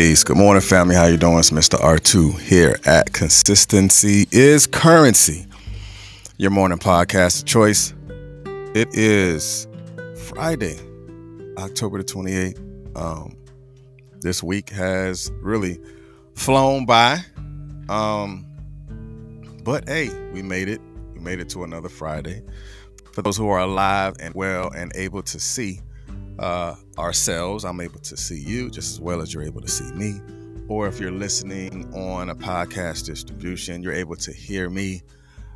Good morning, family. How you doing? It's Mr. R2 here at Consistency is Currency, your morning podcast of choice. It is Friday, October the 28th. Um, this week has really flown by. Um, but hey, we made it. We made it to another Friday. For those who are alive and well and able to see, uh, ourselves, I'm able to see you just as well as you're able to see me. Or if you're listening on a podcast distribution, you're able to hear me,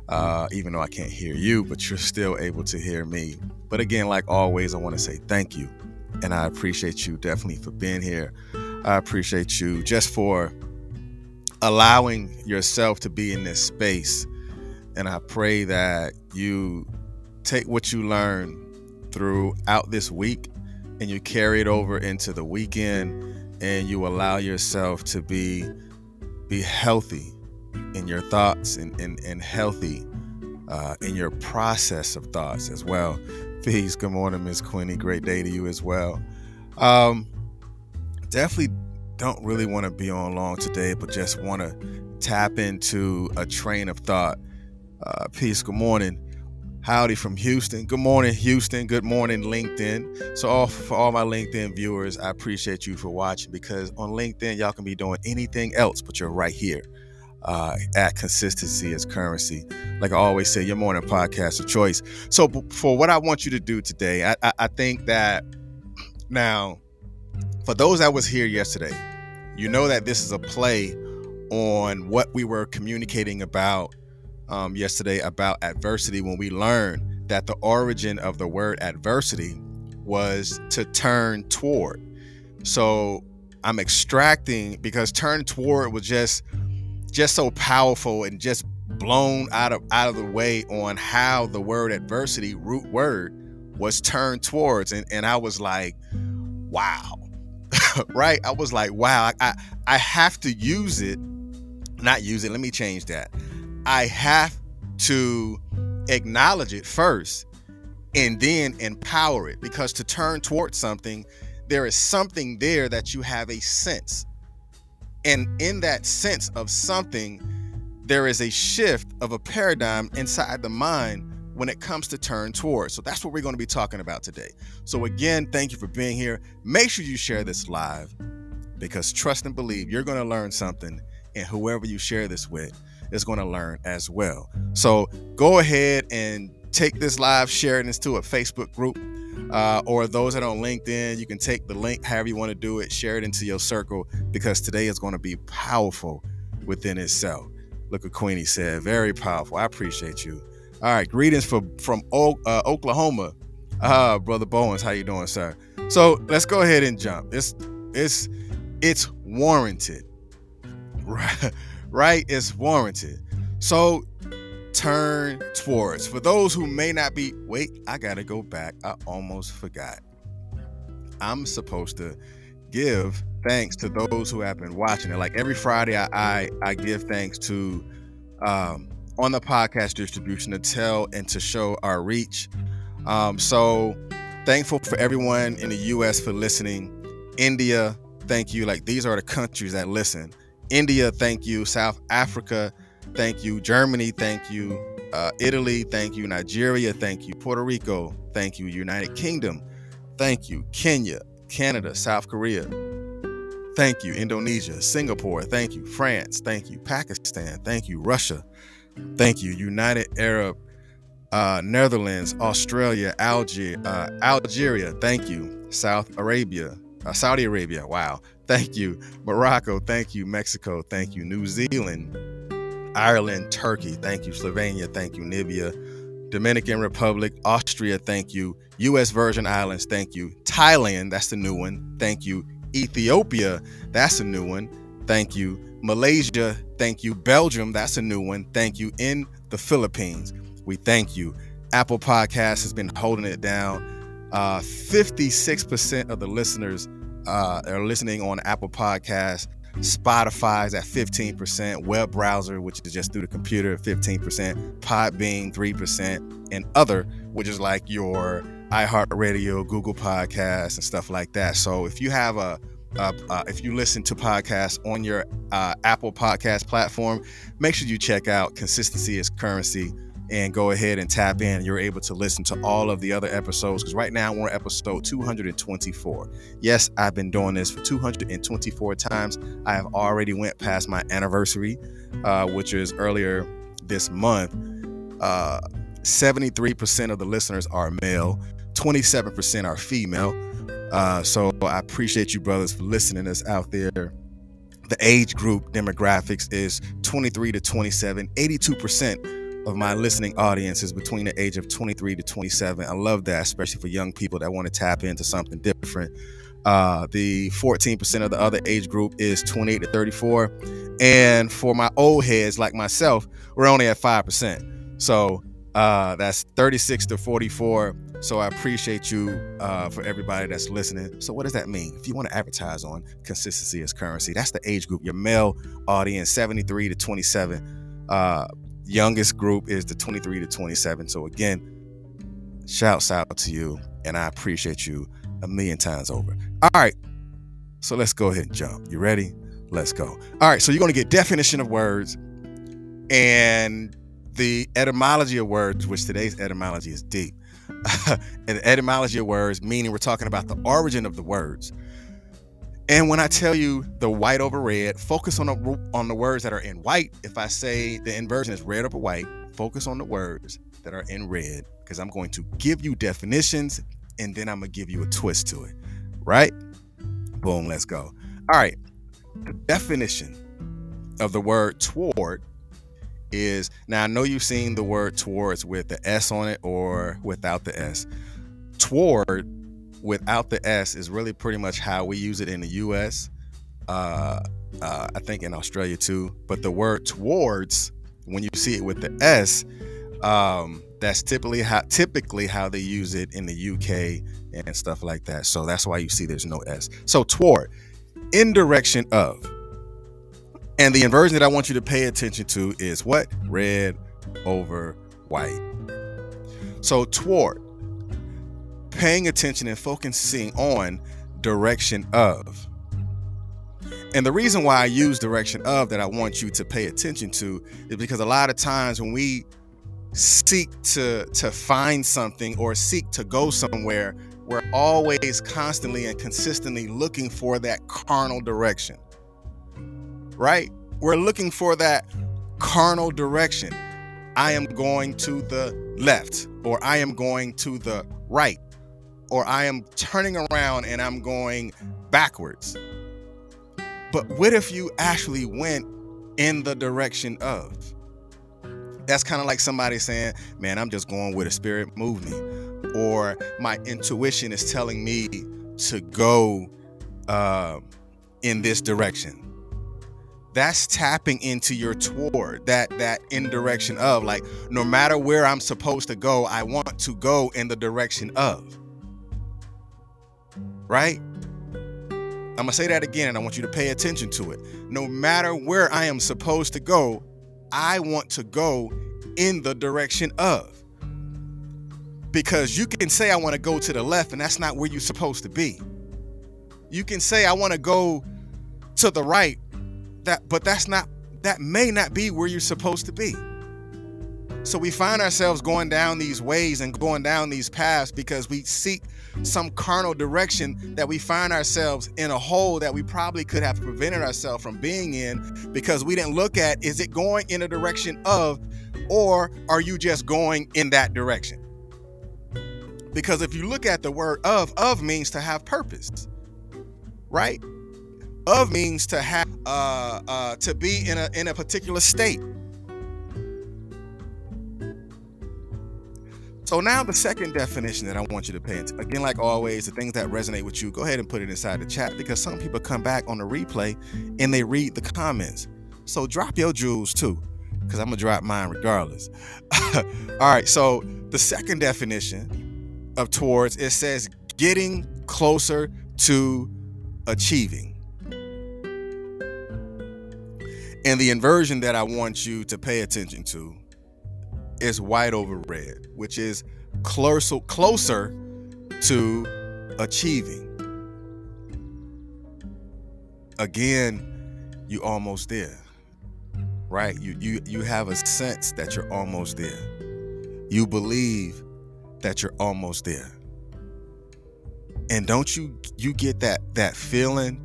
uh, even though I can't hear you, but you're still able to hear me. But again, like always, I want to say thank you. And I appreciate you definitely for being here. I appreciate you just for allowing yourself to be in this space. And I pray that you take what you learn throughout this week and you carry it over into the weekend and you allow yourself to be be healthy in your thoughts and, and, and healthy uh, in your process of thoughts as well. Peace. Good morning, Miss Queenie. Great day to you as well. Um, definitely don't really want to be on long today, but just want to tap into a train of thought. Uh, peace. Good morning. Howdy from Houston. Good morning, Houston. Good morning, LinkedIn. So, all, for all my LinkedIn viewers, I appreciate you for watching because on LinkedIn, y'all can be doing anything else, but you're right here uh, at Consistency is Currency. Like I always say, your morning podcast of choice. So, for what I want you to do today, I, I, I think that now, for those that was here yesterday, you know that this is a play on what we were communicating about um, yesterday about adversity when we learned that the origin of the word adversity was to turn toward. So I'm extracting because turn toward was just just so powerful and just blown out of out of the way on how the word adversity root word was turned towards. And, and I was like wow. Right? I was like wow I, I I have to use it. Not use it. Let me change that I have to acknowledge it first and then empower it because to turn towards something, there is something there that you have a sense. And in that sense of something, there is a shift of a paradigm inside the mind when it comes to turn towards. So that's what we're going to be talking about today. So, again, thank you for being here. Make sure you share this live because trust and believe you're going to learn something, and whoever you share this with is going to learn as well. So go ahead and take this live, share it into a Facebook group. Uh, or those that are on LinkedIn, you can take the link however you want to do it, share it into your circle because today is going to be powerful within itself. Look what Queenie said, very powerful. I appreciate you. All right, greetings from from o- uh, Oklahoma, uh, brother Bowens. How you doing, sir? So let's go ahead and jump. It's it's it's warranted, right? It's warranted. So turn towards. For those who may not be, wait, I gotta go back. I almost forgot. I'm supposed to give thanks to those who have been watching it. Like every Friday, I I, I give thanks to um, on the podcast distribution to tell and to show our reach. Um, so thankful for everyone in the U.S. for listening. India, thank you. Like these are the countries that listen. India, thank you. South Africa, thank you. Germany, thank you. Uh, Italy, thank you. Nigeria, thank you. Puerto Rico, thank you. United Kingdom, thank you. Kenya, Canada, South Korea, thank you. Indonesia, Singapore, thank you. France, thank you. Pakistan, thank you. Russia, thank you. United Arab, uh, Netherlands, Australia, Alger, uh, Algeria, thank you. South Arabia, uh, Saudi Arabia, wow, thank you. Morocco, thank you. Mexico, thank you. New Zealand, Ireland, Turkey, thank you. Slovenia, thank you. Namibia, Dominican Republic, Austria, thank you. U.S. Virgin Islands, thank you. Thailand, that's the new one, thank you. Ethiopia, that's a new one, thank you. Malaysia, thank you. Belgium, that's a new one, thank you. In the Philippines, we thank you. Apple Podcast has been holding it down. Uh, 56% of the listeners uh, are listening on Apple Podcasts. Spotify is at 15%, web browser, which is just through the computer, 15%, Podbean, 3%, and other, which is like your iHeartRadio, Google Podcasts, and stuff like that. So if you have a uh, if you listen to podcasts on your uh, Apple Podcast platform, make sure you check out Consistency is Currency and go ahead and tap in. You're able to listen to all of the other episodes because right now we're episode 224. Yes, I've been doing this for 224 times. I have already went past my anniversary, uh, which is earlier this month. Uh, 73% of the listeners are male, 27% are female. Uh, so I appreciate you, brothers, for listening to us out there. The age group demographics is 23 to 27, 82% of my listening audience is between the age of 23 to 27. I love that, especially for young people that want to tap into something different. Uh, the 14% of the other age group is 28 to 34. And for my old heads like myself, we're only at 5%. So uh, that's 36 to 44. So I appreciate you uh, for everybody that's listening. So what does that mean? If you want to advertise on consistency is currency, that's the age group, your male audience, 73 to 27. Uh, youngest group is the 23 to 27. So again, shouts out to you, and I appreciate you a million times over. All right, so let's go ahead and jump. You ready? Let's go. All right, so you're going to get definition of words and the etymology of words, which today's etymology is deep. and the etymology of words, meaning we're talking about the origin of the words. And when I tell you the white over red, focus on the on the words that are in white. If I say the inversion is red over white, focus on the words that are in red because I'm going to give you definitions and then I'm going to give you a twist to it. Right? Boom, let's go. All right. The definition of the word toward is now I know you've seen the word towards with the S on it or without the S. Toward without the S is really pretty much how we use it in the US. Uh, uh, I think in Australia too. But the word towards, when you see it with the S, um, that's typically how typically how they use it in the UK and stuff like that. So that's why you see there's no S. So toward, in direction of. And the inversion that I want you to pay attention to is what? Red over white. So toward paying attention and focusing on direction of. And the reason why I use direction of that I want you to pay attention to is because a lot of times when we seek to to find something or seek to go somewhere, we're always constantly and consistently looking for that carnal direction. Right? We're looking for that carnal direction. I am going to the left or I am going to the right or I am turning around and I'm going backwards. But what if you actually went in the direction of? That's kind of like somebody saying, Man, I'm just going where the spirit moved me. Or my intuition is telling me to go uh, in this direction. That's tapping into your toward that that in direction of like no matter where I'm supposed to go, I want to go in the direction of right? I'm gonna say that again and I want you to pay attention to it. No matter where I am supposed to go, I want to go in the direction of. Because you can say, I wanna go to the left, and that's not where you're supposed to be. You can say, I wanna go to the right, that, but that's not, that may not be where you're supposed to be. So we find ourselves going down these ways and going down these paths because we seek some carnal direction that we find ourselves in a hole that we probably could have prevented ourselves from being in because we didn't look at is it going in a direction of or are you just going in that direction? Because if you look at the word of, of means to have purpose, right? Of means to have uh, uh, to be in a in a particular state. So now the second definition that I want you to attention. Again, like always, the things that resonate with you, go ahead and put it inside the chat because some people come back on the replay and they read the comments. So drop your jewels too, because I'm gonna drop mine regardless. All right. So the second definition of towards it says getting closer to achieving. And the inversion that I want you to pay attention to is white over red, which is closer closer to achieving. again, you almost there. Right? You you you have a sense that you're almost there. You believe that you're almost there. And don't you you get that that feeling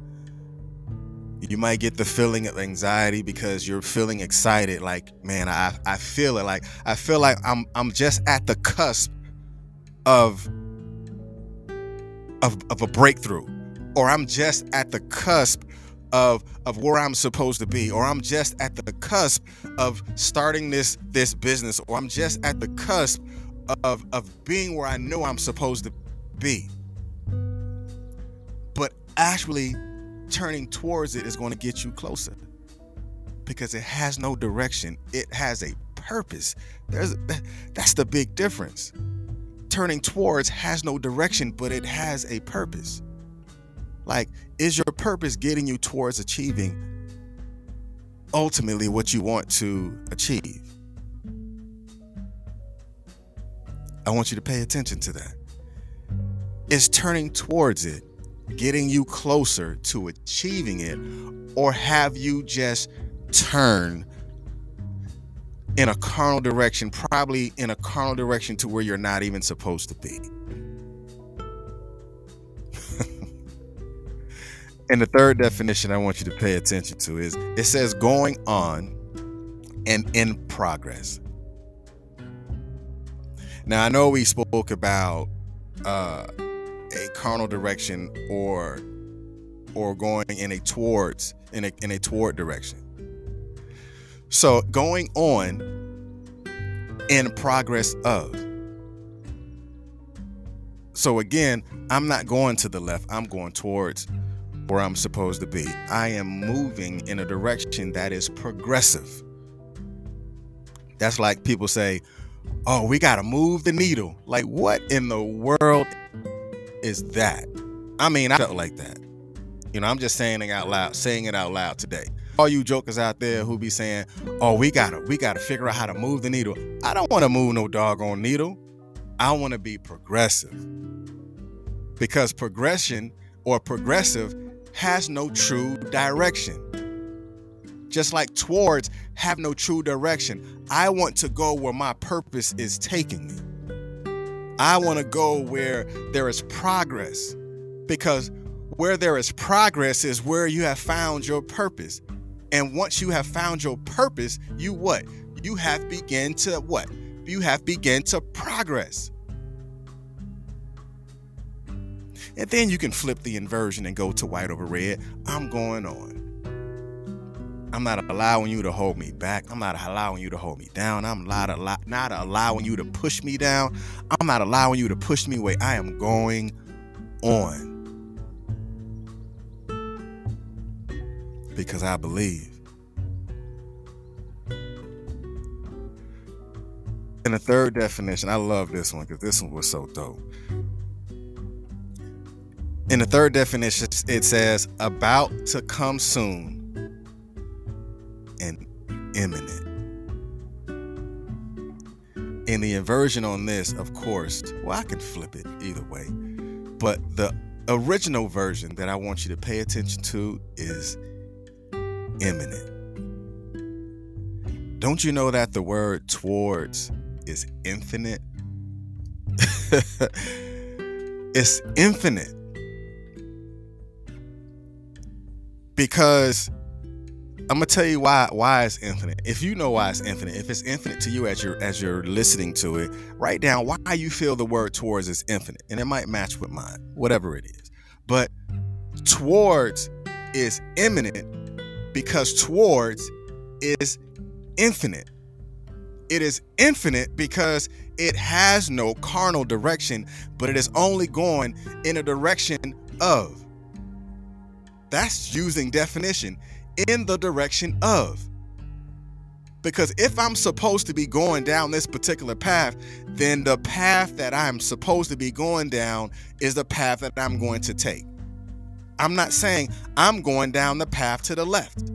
you might get the feeling of anxiety because you're feeling excited like man I I feel it like I feel like I'm I'm just at the cusp of of, of a breakthrough or I'm just at the cusp of of where I'm supposed to be or I'm just at the cusp of starting this this business or I'm just at the cusp of of being where I know I'm supposed to be. But actually turning towards it is going to get you closer because it has no direction it has a purpose there's that's the big difference turning towards has no direction but it has a purpose like, is your purpose getting you towards achieving ultimately what you want to achieve? I want you to pay attention to that. Is turning towards it getting you closer to achieving it, or have you just turned in a carnal direction, probably in a carnal direction to where you're not even supposed to be? And the third definition I want you to pay attention to is it says going on and in progress. Now I know we spoke about uh, a carnal direction or or going in a towards in a in a toward direction. So going on in progress of. So again, I'm not going to the left, I'm going towards where I'm supposed to be. I am moving in a direction that is progressive. That's like people say, oh, we got to move the needle. Like, what in the world is that? I mean, I felt like that. You know, I'm just saying it out loud, saying it out loud today. All you jokers out there who be saying, "Oh, we gotta, we gotta figure out how to move the needle." I don't want to move no doggone needle. I want to be progressive because progression or progressive has no true direction. Just like towards have no true direction. I want to go where my purpose is taking me. I want to go where there is progress because where there is progress is where you have found your purpose. And once you have found your purpose, you what? You have begun to what? You have begun to progress. And then you can flip the inversion and go to white over red. I'm going on. I'm not allowing you to hold me back. I'm not allowing you to hold me down. I'm not, allow- not allowing you to push me down. I'm not allowing you to push me away. I am going on. Because I believe. And the third definition, I love this one because this one was so dope. In the third definition, it says about to come soon and imminent. In the inversion on this, of course, well, I can flip it either way. But the original version that I want you to pay attention to is imminent. Don't you know that the word towards is infinite? it's infinite. because I'm gonna tell you why why it's infinite. If you know why it's infinite, if it's infinite to you as you're as you're listening to it, write down why you feel the word towards is infinite, and it might match with mine, whatever it is. But towards is imminent because towards is infinite. It is infinite because it has no carnal direction, but it is only going in a direction of. That's using definition in the direction of. Because if I'm supposed to be going down this particular path, then the path that I'm supposed to be going down is the path that I'm going to take. I'm not saying I'm going down the path to the left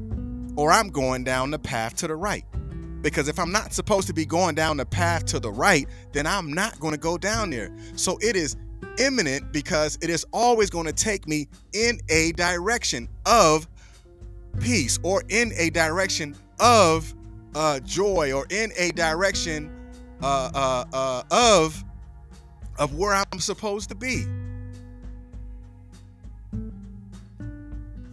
or I'm going down the path to the right. Because if I'm not supposed to be going down the path to the right, then I'm not going to go down there. So it is imminent because it is always going to take me in a direction of peace or in a direction of uh, joy or in a direction uh, uh, uh, of of where I'm supposed to be.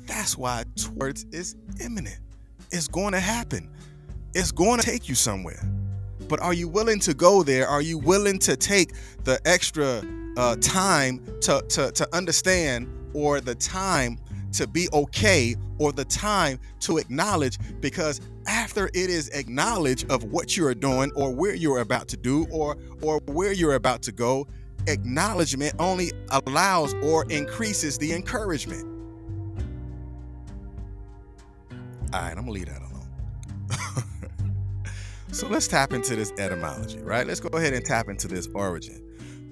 That's why towards is imminent. It's going to happen. It's going to take you somewhere. But are you willing to go there? Are you willing to take the extra uh, time to, to, to understand or the time to be okay or the time to acknowledge because after it is acknowledged of what you're doing or where you're about to do or or where you're about to go acknowledgement only allows or increases the encouragement. All right i'm gonna leave that alone. So let's tap into this etymology right? Let's go ahead and tap into this origin.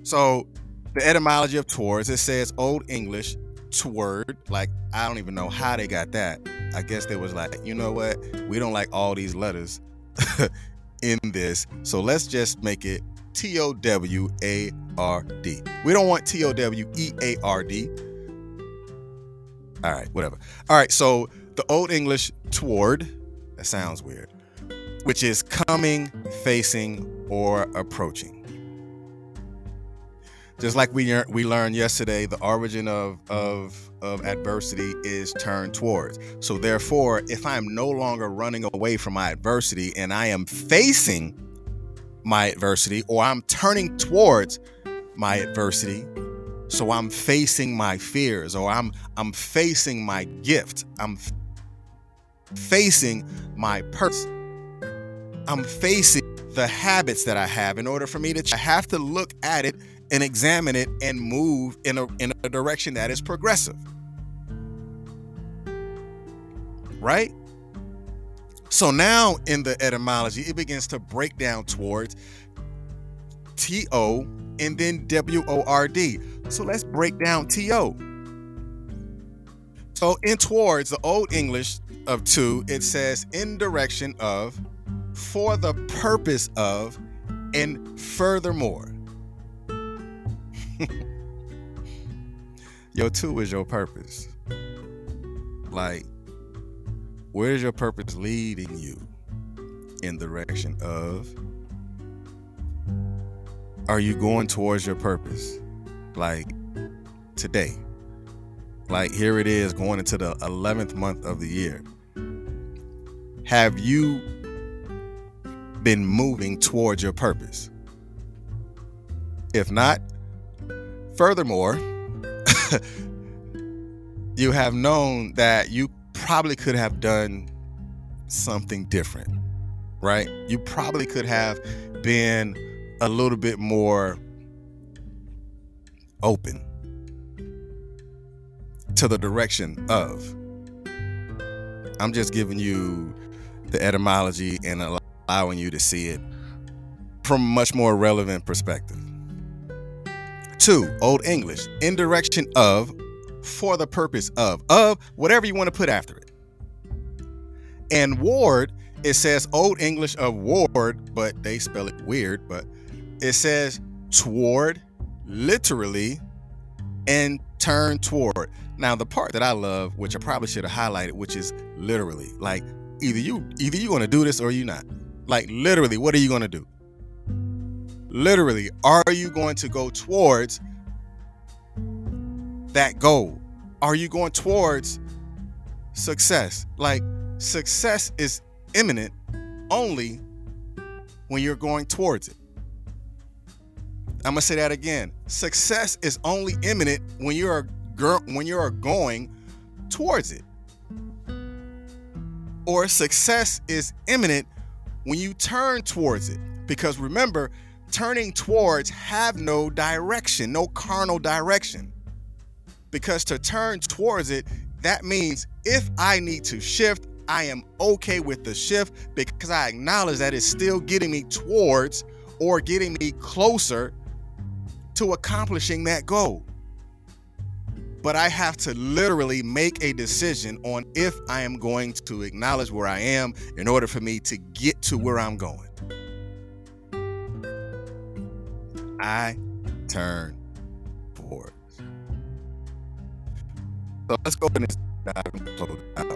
So the etymology of towards it says old english toward like i don't even know how they got that. I guess they was like you know what? We don't like all these letters in this so let's just make it t-o-w-a-r-d we don't want t-o-w-e-a-r-d all right whatever. All right so the old english toward that sounds weird which is coming facing or approaching just like we we learned yesterday, the origin of of of adversity is turned towards. So therefore, if I am no longer running away from my adversity and I am facing my adversity or I'm turning towards my adversity, so I'm facing my fears or I'm I'm facing my gift. I'm facing my purpose. I'm facing the habits that I have in order for me to I have to look at it and examine it and move in a, in a direction that is progressive. Right? So now in the etymology, it begins to break down towards T O and then W O R D. So let's break down T O. So in towards the Old English of to, it says in direction of, for the purpose of, and furthermore. your to is your purpose. Like, where is your purpose leading you in the direction of? Are you going towards your purpose? Like today. Like here it is going into the 11th month of the year. Have you been moving towards your purpose? If not, Furthermore, you have known that you probably could have done something different, right? You probably could have been a little bit more open to the direction of. I'm just giving you the etymology and allowing you to see it from a much more relevant perspective. To, Old English, in direction of, for the purpose of, of whatever you want to put after it. And Ward, it says Old English of Ward, but they spell it weird, but it says toward, literally, and turn toward. Now, the part that I love, which I probably should have highlighted, which is literally, like either you either you're gonna do this or you're not. Like literally, what are you gonna do? Literally, are you going to go towards that goal? Are you going towards success? Like, success is imminent only when you're going towards it. I'm gonna say that again. Success is only imminent when you're when you're going towards it. Or success is imminent when you turn towards it. Because remember, turning towards have no direction, no carnal direction. Because to turn towards it, that means if I need to shift, I am okay with the shift because I acknowledge that it's still getting me towards or getting me closer to accomplishing that goal. But I have to literally make a decision on if I am going to acknowledge where I am in order for me to get to where I'm going. I turn forward. So let's go in and dive and close out.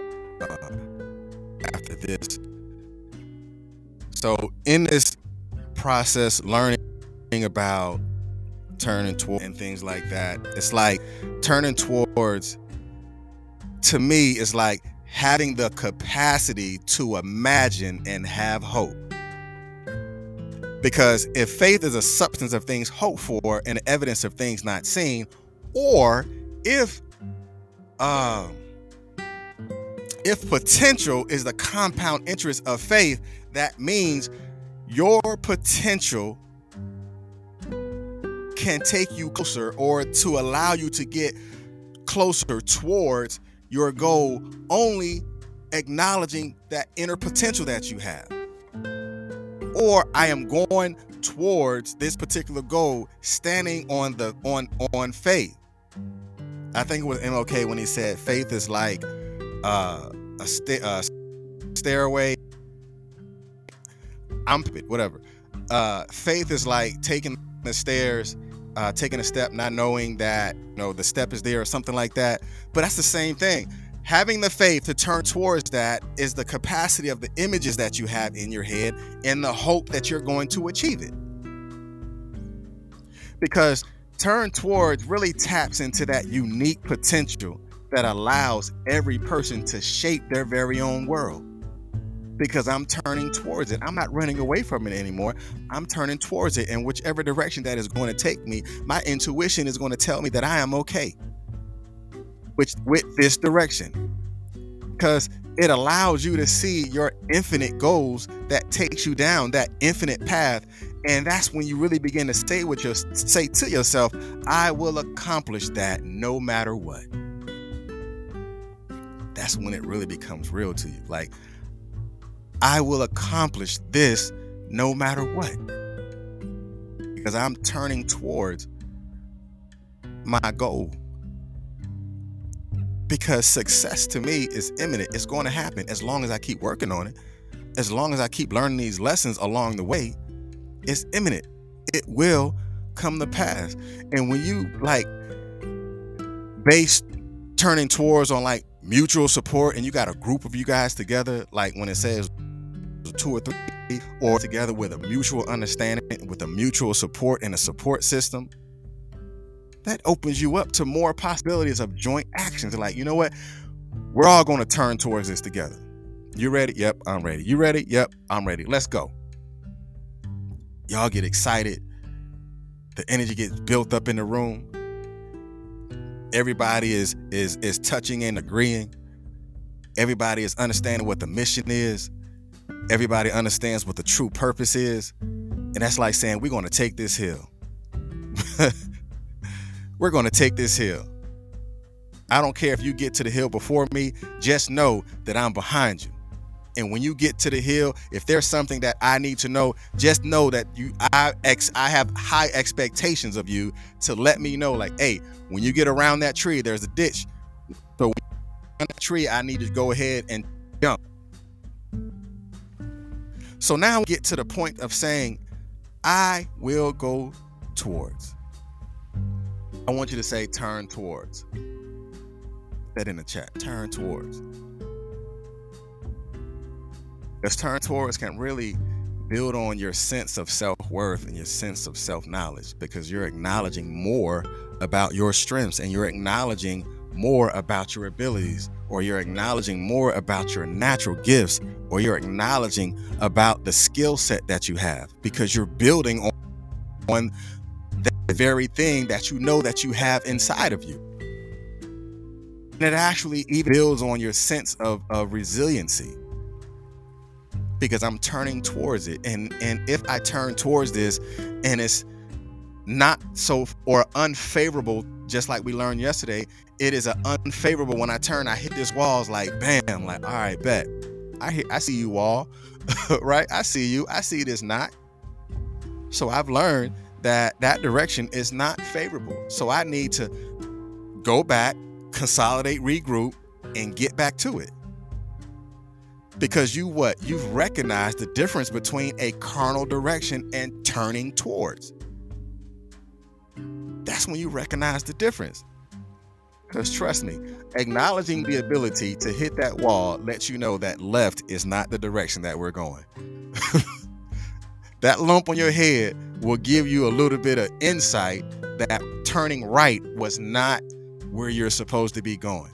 uh, after this. So in this process, learning about turning toward and things like that, it's like turning towards. To me, is like having the capacity to imagine and have hope. Because if faith is a substance of things hoped for and evidence of things not seen, or if um, if potential is the compound interest of faith, that means your potential can take you closer or to allow you to get closer towards your goal only acknowledging that inner potential that you have or I am going towards this particular goal standing on the on on faith. I think it was MLK when he said faith is like uh, a, a stairway. I'm whatever. Uh, faith is like taking the stairs, uh, taking a step, not knowing that you know the step is there or something like that. But that's the same thing having the faith to turn towards that is the capacity of the images that you have in your head and the hope that you're going to achieve it. Because turn towards really taps into that unique potential that allows every person to shape their very own world. Because I'm turning towards it. I'm not running away from it anymore. I'm turning towards it. And whichever direction that is going to take me, my intuition is going to tell me that I am okay which with this direction. Because it allows you to see your infinite goals that takes you down that infinite path and that's when you really begin to say what you say to yourself i will accomplish that no matter what. That's when it really becomes real to you. Like i will accomplish this no matter what. Because i'm turning towards my goal because success to me is imminent. It's going to happen as long as I keep working on it. As long as I keep learning these lessons along the way, it's imminent. It will come to pass. And when you like base turning towards on like mutual support and you got a group of you guys together, like when it says two or three, or together with a mutual understanding, with a mutual support and a support system, that opens you up to more possibilities of joint actions. Like, you know what? We're all going to turn towards this together. You ready? Yep, I'm ready. You ready? Yep, I'm ready. Let's go. Y'all get excited. The energy gets built up in the room. Everybody is is is touching and agreeing. Everybody is understanding what the mission is. Everybody understands what the true purpose is. And that's like saying we're going to take this hill. We're going to take this hill. I don't care if you get to the hill before me, just know that I'm behind you. And when you get to the hill, if there's something that I need to know, just know that you I ex I have high expectations of you to let me know like, hey, when you get around that tree, there's a ditch. So on the tree, I need to go ahead and jump. So now we get to the point of saying, I will go towards. I want you to say turn towards. That in the chat. Turn towards. Because turn towards can really build on your sense of self worth and your sense of self knowledge because you're acknowledging more about your strengths and you're acknowledging more about your abilities or you're acknowledging more about your natural gifts or you're acknowledging about the skill set that you have because you're building on, on the very thing that you know that you have inside of you. And it actually even builds on your sense of, of resiliency because I'm turning towards it. And and if I turn towards this and it's not so or unfavorable, just like we learned yesterday, it is an unfavorable when I turn, I hit this wall, it's like bam, like all right, bet. I hear, I see you all, right? I see you. I see this not. So I've learned that that direction is not favorable. So I need to go back, consolidate, regroup, and get back to it. Because you what? You've recognized the difference between a carnal direction and turning towards. That's when you recognize the difference. Because trust me, acknowledging the ability to hit that wall lets you know that left is not the direction that we're going. that lump on your head will give you a little bit of insight that turning right was not where you're supposed to be going.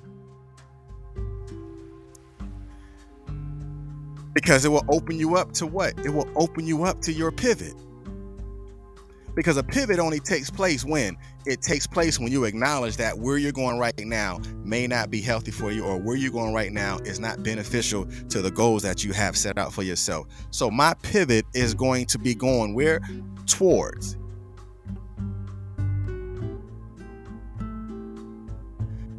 Because it will open you up to what? It will open you up to your pivot. Because a pivot only takes place when it takes place when you acknowledge that where you're going right now may not be healthy for you, or where you're going right now is not beneficial to the goals that you have set out for yourself. So, my pivot is going to be going where? Towards.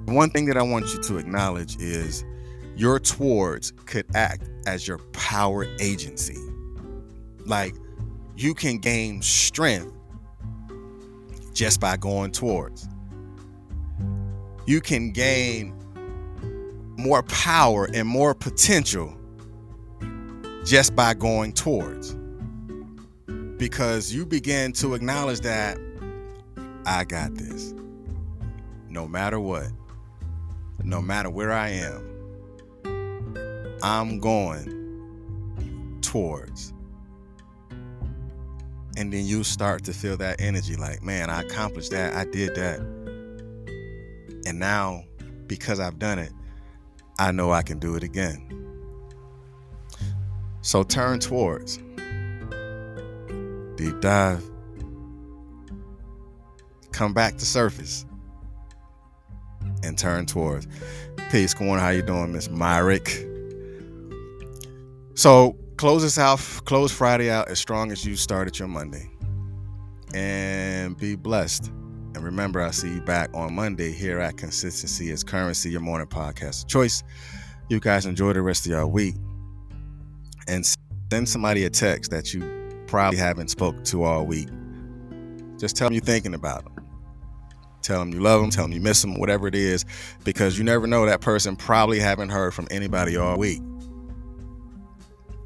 One thing that I want you to acknowledge is your towards could act as your power agency. Like you can gain strength just by going towards. You can gain more power and more potential just by going towards. Because you begin to acknowledge that I got this. No matter what, no matter where I am, I'm going towards and then you start to feel that energy like man i accomplished that. I did that. And now because i've done it i know i can do it again. So turn towards. Deep dive. Come back to surface and turn towards. Peace corner how you doing miss myrick? So close this out, close Friday out as strong as you started your Monday. And be blessed. And remember, I'll see you back on Monday here at Consistency is Currency, your morning podcast choice. You guys enjoy the rest of your week. And send somebody a text that you probably haven't spoke to all week. Just tell them you're thinking about them. Tell them you love them, tell them you miss them, whatever it is, because you never know that person probably haven't heard from anybody all week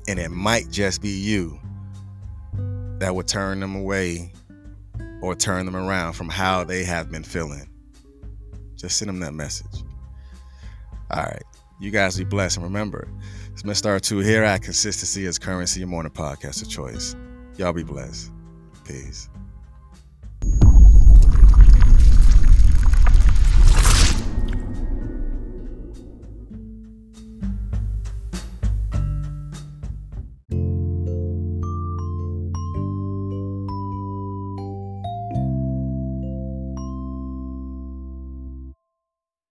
and it might just be you that would turn them away or turn them around from how they have been feeling. Just send them that message. All right. You guys be blessed. And remember, it's Mr. R2 here at Consistency is Currency, your morning podcast of choice. Y'all be blessed. Peace.